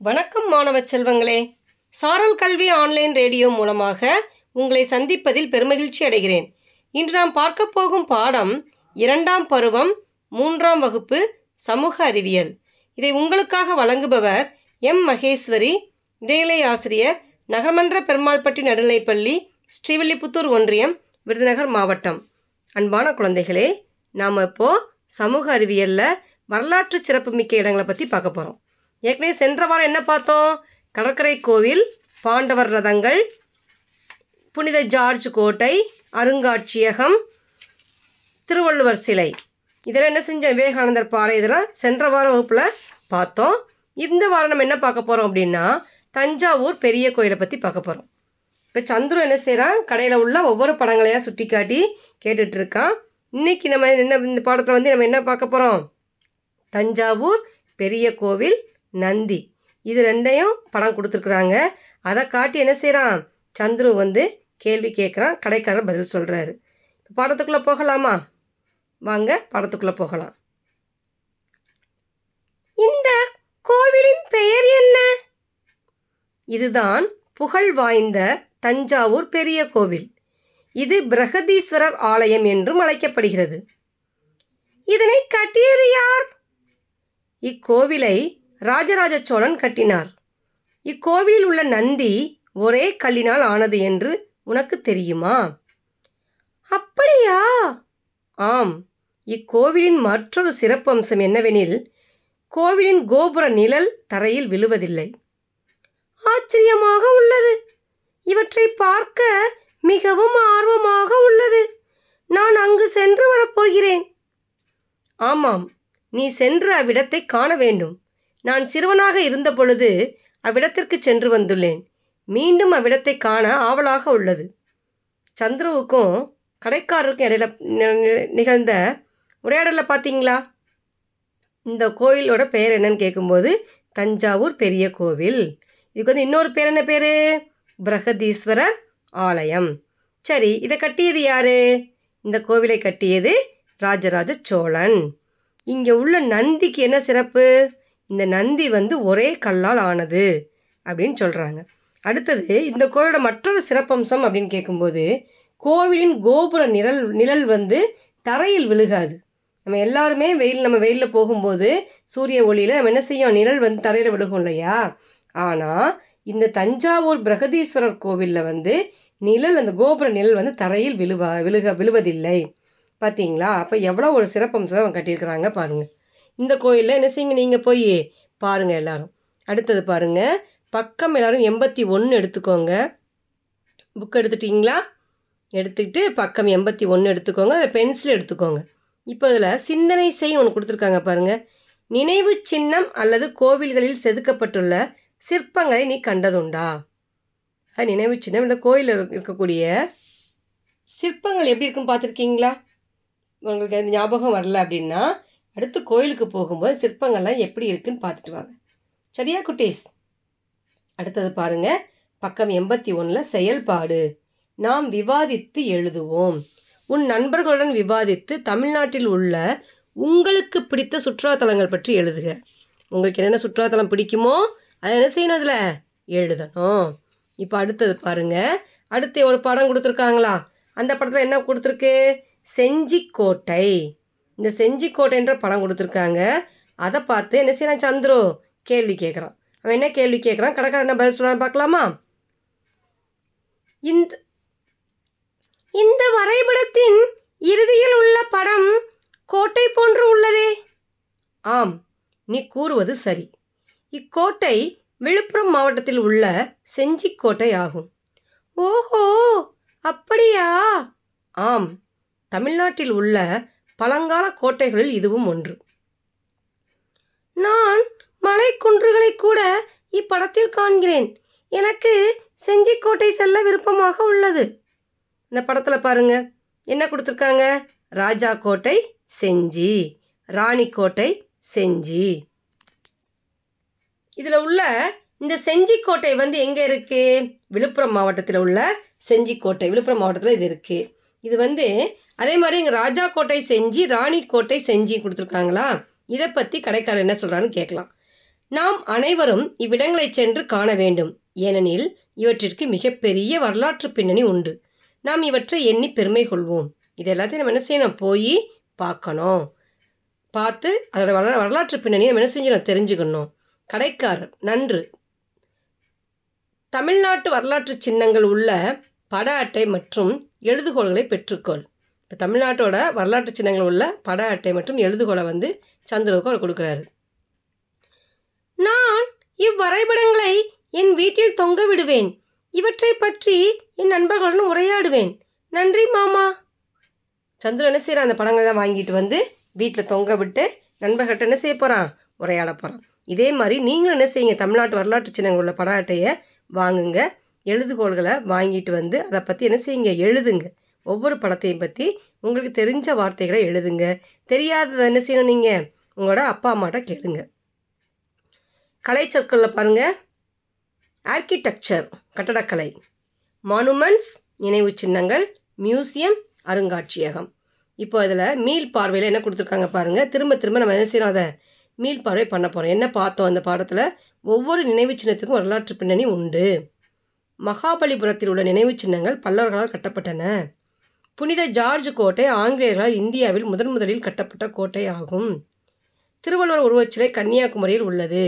வணக்கம் மாணவ செல்வங்களே. சாரல் கல்வி ஆன்லைன் ரேடியோ மூலமாக உங்களை சந்திப்பதில் பெருமகிழ்ச்சி அடைகிறேன். இன்று நாம் பார்க்க போகும் பாடம் இரண்டாம் பருவம் மூன்றாம் வகுப்பு சமூக அறிவியல். இதை உங்களுக்காக வழங்குபவர் எம். மகேஸ்வரி. இடைநிலை ஆசிரியர் நகர்மன்ற பெருமாள்பட்டி நடுநிலைப்பள்ளி ஸ்ரீவில்லிபுத்தூர் ஒன்றியம் விருதுநகர் மாவட்டம். அன்பான குழந்தைகளே நாம் இப்போது சமூக அறிவியலில் வரலாற்று சிறப்புமிக்க இடங்களை பற்றி பார்க்க போகிறோம் ஏற்கனவே சென்ற வாரம் என்ன பார்த்தோம்? கடற்கரை கோவில் பாண்டவர் ரதங்கள் புனித ஜார்ஜ் கோட்டை அருங்காட்சியகம் திருவள்ளுவர் சிலை. இதெல்லாம் என்ன செஞ்சோம்? விவேகானந்தர் பாறை இதெல்லாம் சென்ற வார வகுப்பில் பார்த்தோம். இந்த வாரம் நம்ம என்ன பார்க்க போகிறோம் அப்படின்னா தஞ்சாவூர் பெரிய கோயிலை பற்றி பார்க்க போகிறோம் இப்போ சந்துரு என்ன செய்கிறான் கடையில் உள்ள ஒவ்வொரு படங்களையாக சுட்டி காட்டி கேட்டுட்ருக்கான். இன்றைக்கி நம்ம என்ன இந்த பாடத்தில் வந்து நம்ம என்ன பார்க்க போகிறோம் தஞ்சாவூர் பெரிய கோவில் நந்தி. இது ரெண்டையும் படம் கொடுத்துருக்குறாங்க. அதை காட்டி என்ன செய்கிறான் சந்துரு வந்து கேள்வி கேட்குறான் கடைக்காரர் பதில் சொல்கிறாரு படத்துக்குள்ளே போகலாமா? வாங்க படத்துக்குள்ளே போகலாம். இந்த கோவிலின் பெயர் என்ன? இதுதான் புகழ் வாய்ந்த தஞ்சாவூர் பெரிய கோவில். இது பிரகதீஸ்வரர் ஆலயம் என்றும் அழைக்கப்படுகிறது. இதனை கட்டியது யார்? இக்கோவிலை ராஜராஜ சோழன் கட்டினார். இக்கோவிலில் உள்ள நந்தி ஒரே கல்லினால் ஆனது என்று உனக்கு தெரியுமா? அப்படியா? ஆம். இக்கோவிலின் மற்றொரு சிறப்பம்சம் என்னவெனில் கோவிலின் கோபுர நிழல் தரையில் விழுவதில்லை. ஆச்சரியமாக உள்ளது. இவற்றை பார்க்க மிகவும் ஆர்வமாக உள்ளது. நான் அங்கு சென்று வரப்போகிறேன். ஆமாம். நீ சென்று அவ்விடத்தை காண வேண்டும். நான் சிறுவனாக இருந்த பொழுது அவ்விடத்திற்கு சென்று வந்துள்ளேன். மீண்டும் அவ்விடத்தை காண ஆவலாக உள்ளது. சந்துருவுக்கும் கடைக்காரருக்கும் இடையில நி- நிகழ்ந்த உரையாடலை பார்த்தீங்களா? இந்த கோயிலோட பெயர் என்னன்னு கேட்கும்போது தஞ்சாவூர் பெரிய கோவில். இதுக்கு வந்து இன்னொரு பேர் என்ன பேர்? பிரகதீஸ்வரர் ஆலயம். சரி இதை கட்டியது யாரு? இந்த கோவிலை கட்டியது ராஜராஜ சோழன். இங்கே உள்ள நந்திக்கு என்ன சிறப்பு? இந்த நந்தி வந்து ஒரே கல்லால் ஆனது அப்படின்னு சொல்கிறாங்க அடுத்தது இந்த கோவிலோட மற்றொரு சிறப்பம்சம் அப்படின்னு கேட்கும்போது கோவிலின் கோபுர நிழல் நிழல் வந்து தரையில் விழுகாது. நம்ம எல்லாருமே வெயில் நம்ம வெயிலில் போகும்போது சூரிய ஒளியில் நம்ம என்ன செய்யும்? நிழல் வந்து தரையில் விழுகும் இல்லையா? ஆனால் இந்த தஞ்சாவூர் பிரகதீஸ்வரர் கோவிலில் வந்து நிழல் அந்த கோபுர நிழல் வந்து தரையில் விழுவா விழுக விழுவதில்லை. பார்த்தீங்களா அப்போ எவ்வளோ ஒரு சிறப்பம்சம் அவங்க கட்டியிருக்கிறாங்க பாருங்கள் இந்த கோயிலில் என்ன செய்யுங்க? நீங்கள் போய் பாருங்கள் எல்லோரும். அடுத்தது பாருங்கள் பக்கம் எல்லாரும் எண்பத்தி ஒன்று எடுத்துக்கோங்க. புக் எடுத்துட்டிங்களா? எடுத்துக்கிட்டு பக்கம் எண்பத்தி ஒன்று எடுத்துக்கோங்க. அதில் பென்சில் எடுத்துக்கோங்க. இப்போ இதில் சிந்தனை செய் ஒன்று கொடுத்துருக்காங்க பாருங்கள் நினைவு சின்னம் அல்லது கோவில்களில் செதுக்கப்பட்டுள்ள சிற்பங்களை நீ கண்டதுண்டா? அது நினைவு சின்னம். இந்த கோயிலில் இருக்கக்கூடிய சிற்பங்கள் எப்படி இருக்குன்னு பார்த்துருக்கீங்களா? உங்களுக்கு அது ஞாபகம் வரல அப்படின்னா அடுத்து கோயிலுக்கு போகும்போது சிற்பங்கள்லாம் எப்படி இருக்குன்னு பார்த்துட்டு வாங்க. சரியா குட்டீஸ்? அடுத்தது பாருங்க. பக்கம் எண்பத்தி ஒன்றில் செயல்பாடு. நாம் விவாதித்து எழுதுவோம். உன் நண்பர்களுடன் விவாதித்து தமிழ்நாட்டில் உள்ள உங்களுக்கு பிடித்த சுற்றுலாத்தலங்கள் பற்றி எழுதுக. உங்களுக்கு என்னென்ன சுற்றுலாத்தலம் பிடிக்குமோ அதை என்ன செய்யணும் அதில்? எழுதணும். இப்போ அடுத்தது பாருங்க. அடுத்து ஒரு படம் கொடுத்துருக்காங்களா? அந்த படத்தில் என்ன கொடுத்துருக்கு? செஞ்சிக்கோட்டை. இந்த செஞ்சிக்கோட்டைன்ற படம் கொடுத்துருக்காங்க. அதை பார்த்து என்ன செய்யறான் சந்துரு? கேள்வி கேட்குறான் அவன் என்ன கேள்வி கேட்குறான் கடைக்காரன் என்ன பதில் சொல்கிறான்னு பார்க்கலாமா? இந்த இந்த வரைபடத்தின் இறுதியில் உள்ள படம் கோட்டை போன்று உள்ளதே. ஆம் நீ கூறுவது சரி. இக்கோட்டை விழுப்புரம் மாவட்டத்தில் உள்ள செஞ்சிக்கோட்டை ஆகும். ஓஹோ அப்படியா? ஆம் தமிழ்நாட்டில் உள்ள பழங்கால கோட்டைகளில் இதுவும் ஒன்று. நான் மலைக்குன்றுகளை கூட இப்படத்தில் காண்கிறேன். எனக்கு செஞ்சிக்கோட்டை செல்ல விருப்பமாக உள்ளது. இந்த படத்தில் பாருங்க. என்ன கொடுத்துருக்காங்க? ராஜா கோட்டை செஞ்சி ராணி கோட்டை செஞ்சி. இதில் உள்ள இந்த செஞ்சிக்கோட்டை வந்து எங்கே இருக்குது விழுப்புரம் மாவட்டத்தில் உள்ள செஞ்சிக்கோட்டை விழுப்புரம் மாவட்டத்தில் இது இருக்குது இது வந்து அதே மாதிரி இங்கே ராஜா கோட்டை செஞ்சு ராணி கோட்டை செஞ்சு கொடுத்துருக்காங்களா? இதை பற்றி கடைக்காரர் என்ன சொல்கிறான்னு கேட்கலாம். நாம் அனைவரும் இவ்விடங்களை சென்று காண வேண்டும். ஏனெனில் இவற்றிற்கு மிகப்பெரிய வரலாற்று பின்னணி உண்டு. நாம் இவற்றை எண்ணி பெருமை கொள்வோம். இது எல்லாத்தையும் நம்ம என்ன செய்யணும்? போய் பார்க்கணும். பார்த்து அதோட வர வரலாற்று பின்னணியை நம்ம என்ன செஞ்சணும் தெரிஞ்சுக்கணும். கடைக்காரர் நன்று. தமிழ்நாட்டு வரலாற்று சின்னங்கள் உள்ள பட அட்டை மற்றும் எழுதுகோள்களை பெற்றுக்கொள். இப்போ தமிழ்நாட்டோட வரலாற்று சின்னங்கள் உள்ள பட அட்டை மற்றும் எழுதுகோலை வந்து சந்துருவுக்கு அவர் கொடுக்குறாரு. நான் இவ்வரைபடங்களை என் வீட்டில் தொங்க விடுவேன். இவற்றை பற்றி என் நண்பர்களுடன் உரையாடுவேன். நன்றி மாமா. சந்துரு என்ன செய்கிறான் அந்த படங்களை தான் வாங்கிட்டு வந்து வீட்டில் தொங்க விட்டு நண்பர்கிட்ட என்ன செய்ய போகிறான் உரையாட போகிறான் இதே மாதிரி நீங்களும் என்ன செய்யுங்க? தமிழ்நாட்டு வரலாற்று சின்னங்கள் உள்ள பட அட்டையை வாங்குங்க. எழுதுகோள்களை வாங்கிட்டு வந்து அதை பற்றி என்ன செய்யுங்க? எழுதுங்க. ஒவ்வொரு படத்தையும் பற்றி உங்களுக்கு தெரிஞ்ச வார்த்தைகளை எழுதுங்க. தெரியாததை என்ன செய்யணும் நீங்கள் உங்களோட அப்பா அம்மாட்ட கேளுங்க. கலை சொற்களில் பாருங்கள் ஆர்கிடெக்சர் கட்டடக்கலை. மானுமெண்ட்ஸ் நினைவு சின்னங்கள் மியூசியம் அருங்காட்சியகம். இப்போ இதில் மீள் பார்வையில் என்ன கொடுத்துருக்காங்க பாருங்கள் திரும்ப திரும்ப நம்ம என்ன செய்யணும்? அதை மீள் பார்வை பண்ண போகிறோம் என்ன பார்த்தோம் அந்த பாடத்தில்? ஒவ்வொரு நினைவு சின்னத்துக்கும் வரலாற்று பின்னணி உண்டு. மகாபலிபுரத்தில் உள்ள நினைவு சின்னங்கள் பல்லவர்களால் கட்டப்பட்டன. புனித ஜார்ஜ் கோட்டை ஆங்கிலேயர்களால் இந்தியாவில் முதன் முதலில் கட்டப்பட்ட கோட்டை ஆகும் திருவள்ளுவர் உருவச்சிலை கன்னியாகுமரியில் உள்ளது.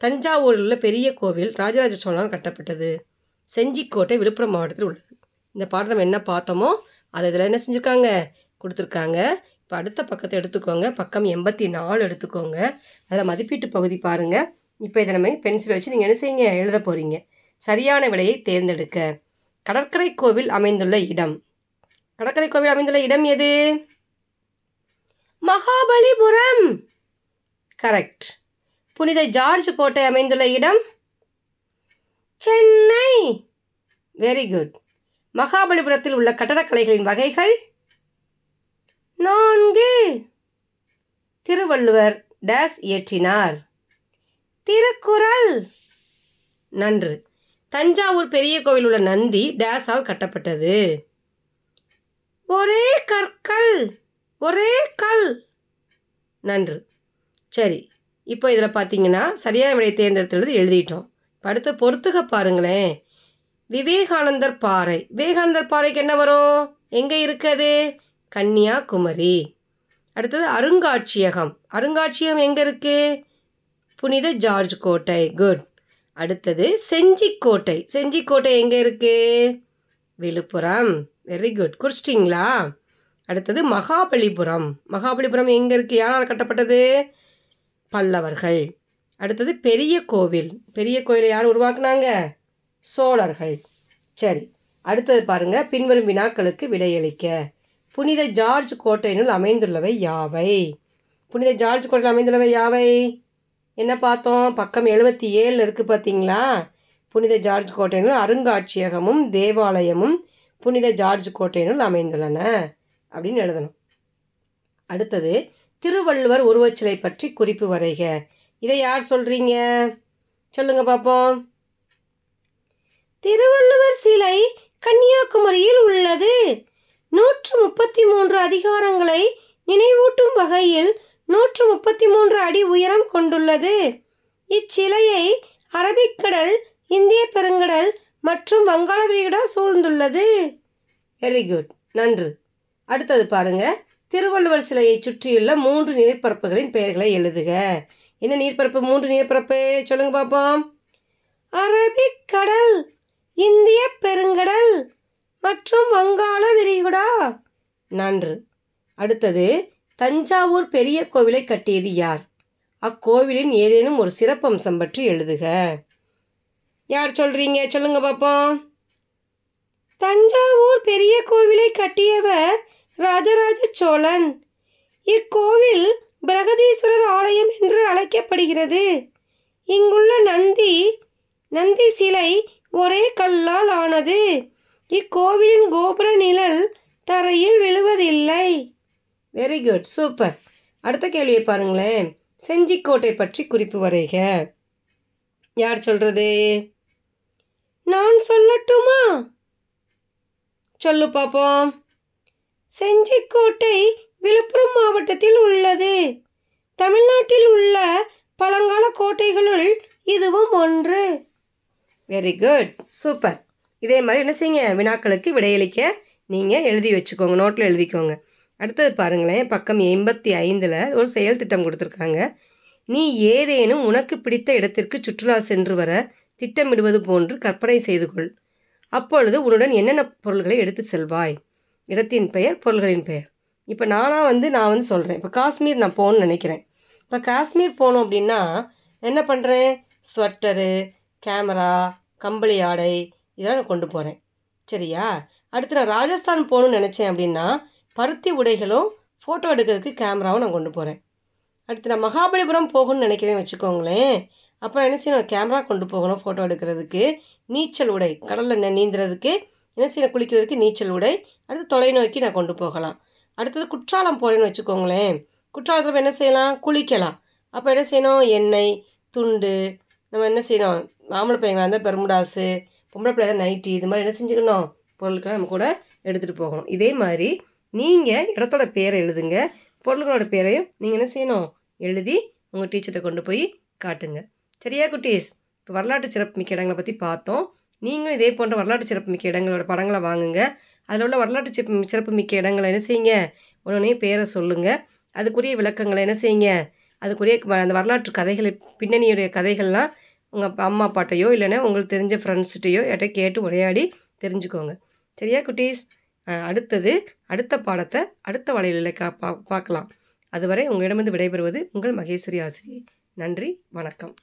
தஞ்சாவூரில் உள்ள பெரிய கோவில் ராஜராஜ சோழனால் கட்டப்பட்டது. செஞ்சிக்கோட்டை விழுப்புரம் மாவட்டத்தில் உள்ளது. இந்த பாடம் நம்ம என்ன பார்த்தோமோ அதை இதில் என்ன செஞ்சுருக்காங்க? கொடுத்துருக்காங்க. இப்போ அடுத்த பக்கத்தை எடுத்துக்கோங்க. பக்கம் எண்பத்தி நாலு எடுத்துக்கோங்க. அதில் மதிப்பீட்டு பகுதி பாருங்கள் இப்போ இதை நம்ம பென்சில் வச்சு நீங்கள் என்ன செய்யுங்க? எழுத போகிறீங்க சரியான விடையை தேர்ந்தெடுக்க. கடற்கரை கோவில் அமைந்துள்ள இடம். கடற்கரை கோவில் அமைந்துள்ள இடம் எது? மகாபலிபுரம். கரெக்ட் புனித ஜார்ஜ் கோட்டை அமைந்துள்ள இடம்? சென்னை. வெரி குட் மகாபலிபுரத்தில் உள்ள கட்டடக்கலைகளின் வகைகள்? நான்கு. திருவள்ளுவர் டேஸ் இயற்றினார். திருக்குறள். நன்று. தஞ்சாவூர் பெரிய கோவில் உள்ள நந்தி டேஸால் கட்டப்பட்டது. ஒரே கற்கள் ஒரே கல். நன்று. சரி இப்போ இதில் பார்த்தீங்கன்னா சரியான விடை தேர்ந்தெடுத்துள்ளது எழுதிட்டோம். அடுத்த அடுத்து பொறுத்துக பாருங்களேன். விவேகானந்தர் பாறை. விவேகானந்தர் பாறைக்கு என்ன வரும்? எங்கே இருக்குது? கன்னியாகுமரி. அடுத்தது அருங்காட்சியகம். அருங்காட்சியகம் எங்கே இருக்குது புனித ஜார்ஜ் கோட்டை. குட். அடுத்தது செஞ்சிக்கோட்டை. செஞ்சிக்கோட்டை எங்கே இருக்குது விழுப்புரம். வெரி குட் குறிச்சிட்டிங்களா அடுத்தது மகாபலிபுரம். மகாபலிபுரம் எங்கே இருக்குது யாரால் கட்டப்பட்டது? பல்லவர்கள். அடுத்தது பெரிய கோவில். பெரிய கோயிலை யார் உருவாக்குனாங்க? சோழர்கள். சரி. அடுத்தது பாருங்கள் பின்வரும் வினாக்களுக்கு விடையளிக்க. புனித ஜார்ஜ் கோட்டையினுள் அமைந்துள்ளவை யாவை? புனித ஜார்ஜ் கோட்டையில் அமைந்துள்ளவை யாவை? என்ன பார்த்தோம்? பக்கம் எழுபத்தி ஏழில் இருக்குது பார்த்தீங்களா? புனித ஜார்ஜ் கோட்டையினுள் அருங்காட்சியகமும் தேவாலயமும் புனித ஜார்ஜ் கோட்டையினுள் அமைந்துள்ளன அப்படின்னு எழுதணும். அடுத்தது திருவள்ளுவர் உருவச்சிலை பற்றி குறிப்பு வரைக. இதை யார் சொல்கிறீங்க சொல்லுங்கள் பார்ப்போம். திருவள்ளுவர் சிலை கன்னியாகுமரியில் உள்ளது. நூற்று முப்பத்தி மூன்று அதிகாரங்களை நினைவூட்டும் வகையில் நூற்று முப்பத்தி மூன்று அடி உயரம் கொண்டுள்ளது. இச்சிலையை அரபிக்கடல் இந்திய பெருங்கடல் மற்றும் வங்காள விரிகுடா சூழ்ந்துள்ளது. வெரி குட் நன்று. அடுத்தது பாருங்க. திருவள்ளுவர் சிலையை சுற்றியுள்ள மூன்று நீர்ப்பரப்புகளின் பெயர்களை எழுதுக. என்ன நீர்ப்பரப்பு? மூன்று நீர்ப்பரப்பு. சொல்லுங்க பார்ப்போம் அரபிக்கடல் இந்திய பெருங்கடல் மற்றும் வங்காள விரிகுடா. நன்று. அடுத்தது தஞ்சாவூர் பெரிய கோவிலை கட்டியது யார்? அக்கோவிலின் ஏதேனும் ஒரு சிறப்பம்சம் பற்றி எழுதுக. யார் சொல்றீங்க? சொல்லுங்க பார்ப்போம் தஞ்சாவூர் பெரிய கோவிலை கட்டியவர் ராஜராஜ சோழன். இக்கோவில் பிரகதீஸ்வரர் ஆலயம் என்று அழைக்கப்படுகிறது. இங்குள்ள நந்தி நந்தி சிலை ஒரே கல்லால் ஆனது. இக்கோவிலின் கோபுர நிழல் தரையில் விழுவதில்லை. வெரி குட் சூப்பர் அடுத்த கேள்வியை பாருங்களேன். செஞ்சிக்கோட்டை பற்றி குறிப்பு வரைக. யார் சொல்றது? நான் சொல்லட்டுமா? சொல்லு பாப்போம். செஞ்சிக்கோட்டை விழுப்புரம் மாவட்டத்தில் உள்ளது. தமிழ்நாட்டில் உள்ள பழங்கால கோட்டைகளுள் இதுவும் ஒன்று. வெரி குட் சூப்பர் இதே மாதிரி என்ன செய்யுங்க? வினாக்களுக்கு விடையளிக்க நீங்கள் எழுதி வச்சுக்கோங்க. நோட்டில் எழுதிக்கோங்க. அடுத்தது பாருங்களேன் பக்கம் எண்பத்தி ஐந்தில் ஒரு செயல் திட்டம் கொடுத்துருக்காங்க. நீ ஏதேனும் உனக்கு பிடித்த இடத்திற்கு சுற்றுலா சென்று வர திட்டமிடுவது போன்று கற்பனை செய்து கொள். அப்பொழுது உன்னுடன் என்னென்ன பொருள்களை எடுத்து செல்வாய்? இடத்தின் பெயர் பொருள்களின் பெயர். இப்போ நானாக வந்து நான் வந்து சொல்கிறேன் இப்போ காஷ்மீர் நான் போகணும்னு நினைக்கிறேன். இப்போ காஷ்மீர் போகணும் அப்படின்னா என்ன பண்ணுறேன் ஸ்வெட்டரு கேமரா கம்பளி ஆடை இதெல்லாம் நான் கொண்டு போகிறேன் சரியா? அடுத்து நான் ராஜஸ்தான் போகணும்னு நினச்சேன் அப்படின்னா பருத்தி உடைகளும் ஃபோட்டோ எடுக்கிறதுக்கு கேமராவும் நான் கொண்டு போகிறேன் அடுத்து நான் மகாபலிபுரம் போகணும்னு நினைக்கிறேன் வச்சுக்கோங்களேன். அப்புறம் என்ன செய்யணும்? கேமரா கொண்டு போகணும் ஃபோட்டோ எடுக்கிறதுக்கு. நீச்சல் உடை கடலில் ந- நீந்துறதுக்கு என்ன செய்யணும்? குளிக்கிறதுக்கு நீச்சல் உடை அடுத்து தொலைநோக்கி நான் கொண்டு போகலாம். அடுத்தது குற்றாலம் போகிறேன்னு வச்சுக்கோங்களேன். குற்றாலத்தில் என்ன செய்யலாம்? குளிக்கலாம். அப்போ என்ன செய்யணும்? எண்ணெய் துண்டு நம்ம என்ன செய்யணும்? மாம்பழ பையங்களாக இருந்தால் பெருமுடாசு பொம்பளை பிள்ளைங்க நைட்டி இது மாதிரி என்ன செஞ்சுக்கணும்? பொருட்களை நம்ம கூட எடுத்துகிட்டு போகணும். இதே மாதிரி நீங்கள் இடத்தோட பேரை எழுதுங்க. பொருள்களோட பேரையும் நீங்கள் என்ன செய்யணும்? எழுதி உங்கள் டீச்சர்கிட்ட கொண்டு போய் காட்டுங்க. சரியா குட்டீஸ்? இப்போ வரலாற்று சிறப்புமிக்க இடங்களை பற்றி பார்த்தோம். நீங்களும் இதே போன்ற வரலாற்று சிறப்புமிக்க இடங்களோட படங்களை வாங்குங்க. அதில் உள்ள வரலாற்று சிறப்பு சிறப்புமிக்க இடங்களை என்ன செய்யுங்க? உடனே பேரை சொல்லுங்கள் அதுக்குரிய விளக்கங்களை என்ன செய்யுங்க? அதுக்குரிய வ- அந்த வரலாற்று கதைகளை பின்னணியுடைய கதைகள்லாம் உங்கள் அம்மா அப்பாட்டையோ இல்லைன்னா உங்களுக்கு தெரிஞ்ச ஃப்ரெண்ட்ஸ்கிட்டையோ யார்கிட்ட கேட்டு உரையாடி தெரிஞ்சுக்கோங்க. சரியா குட்டீஸ்? அடுத்தது அடுத்த பாடத்தை அடுத்த வலையில் கா பா பார்க்கலாம். அதுவரை உங்களிடமிருந்து விடைபெறுவது உங்கள் மகேஸ்வரி ஆசிரியை. நன்றி வணக்கம்.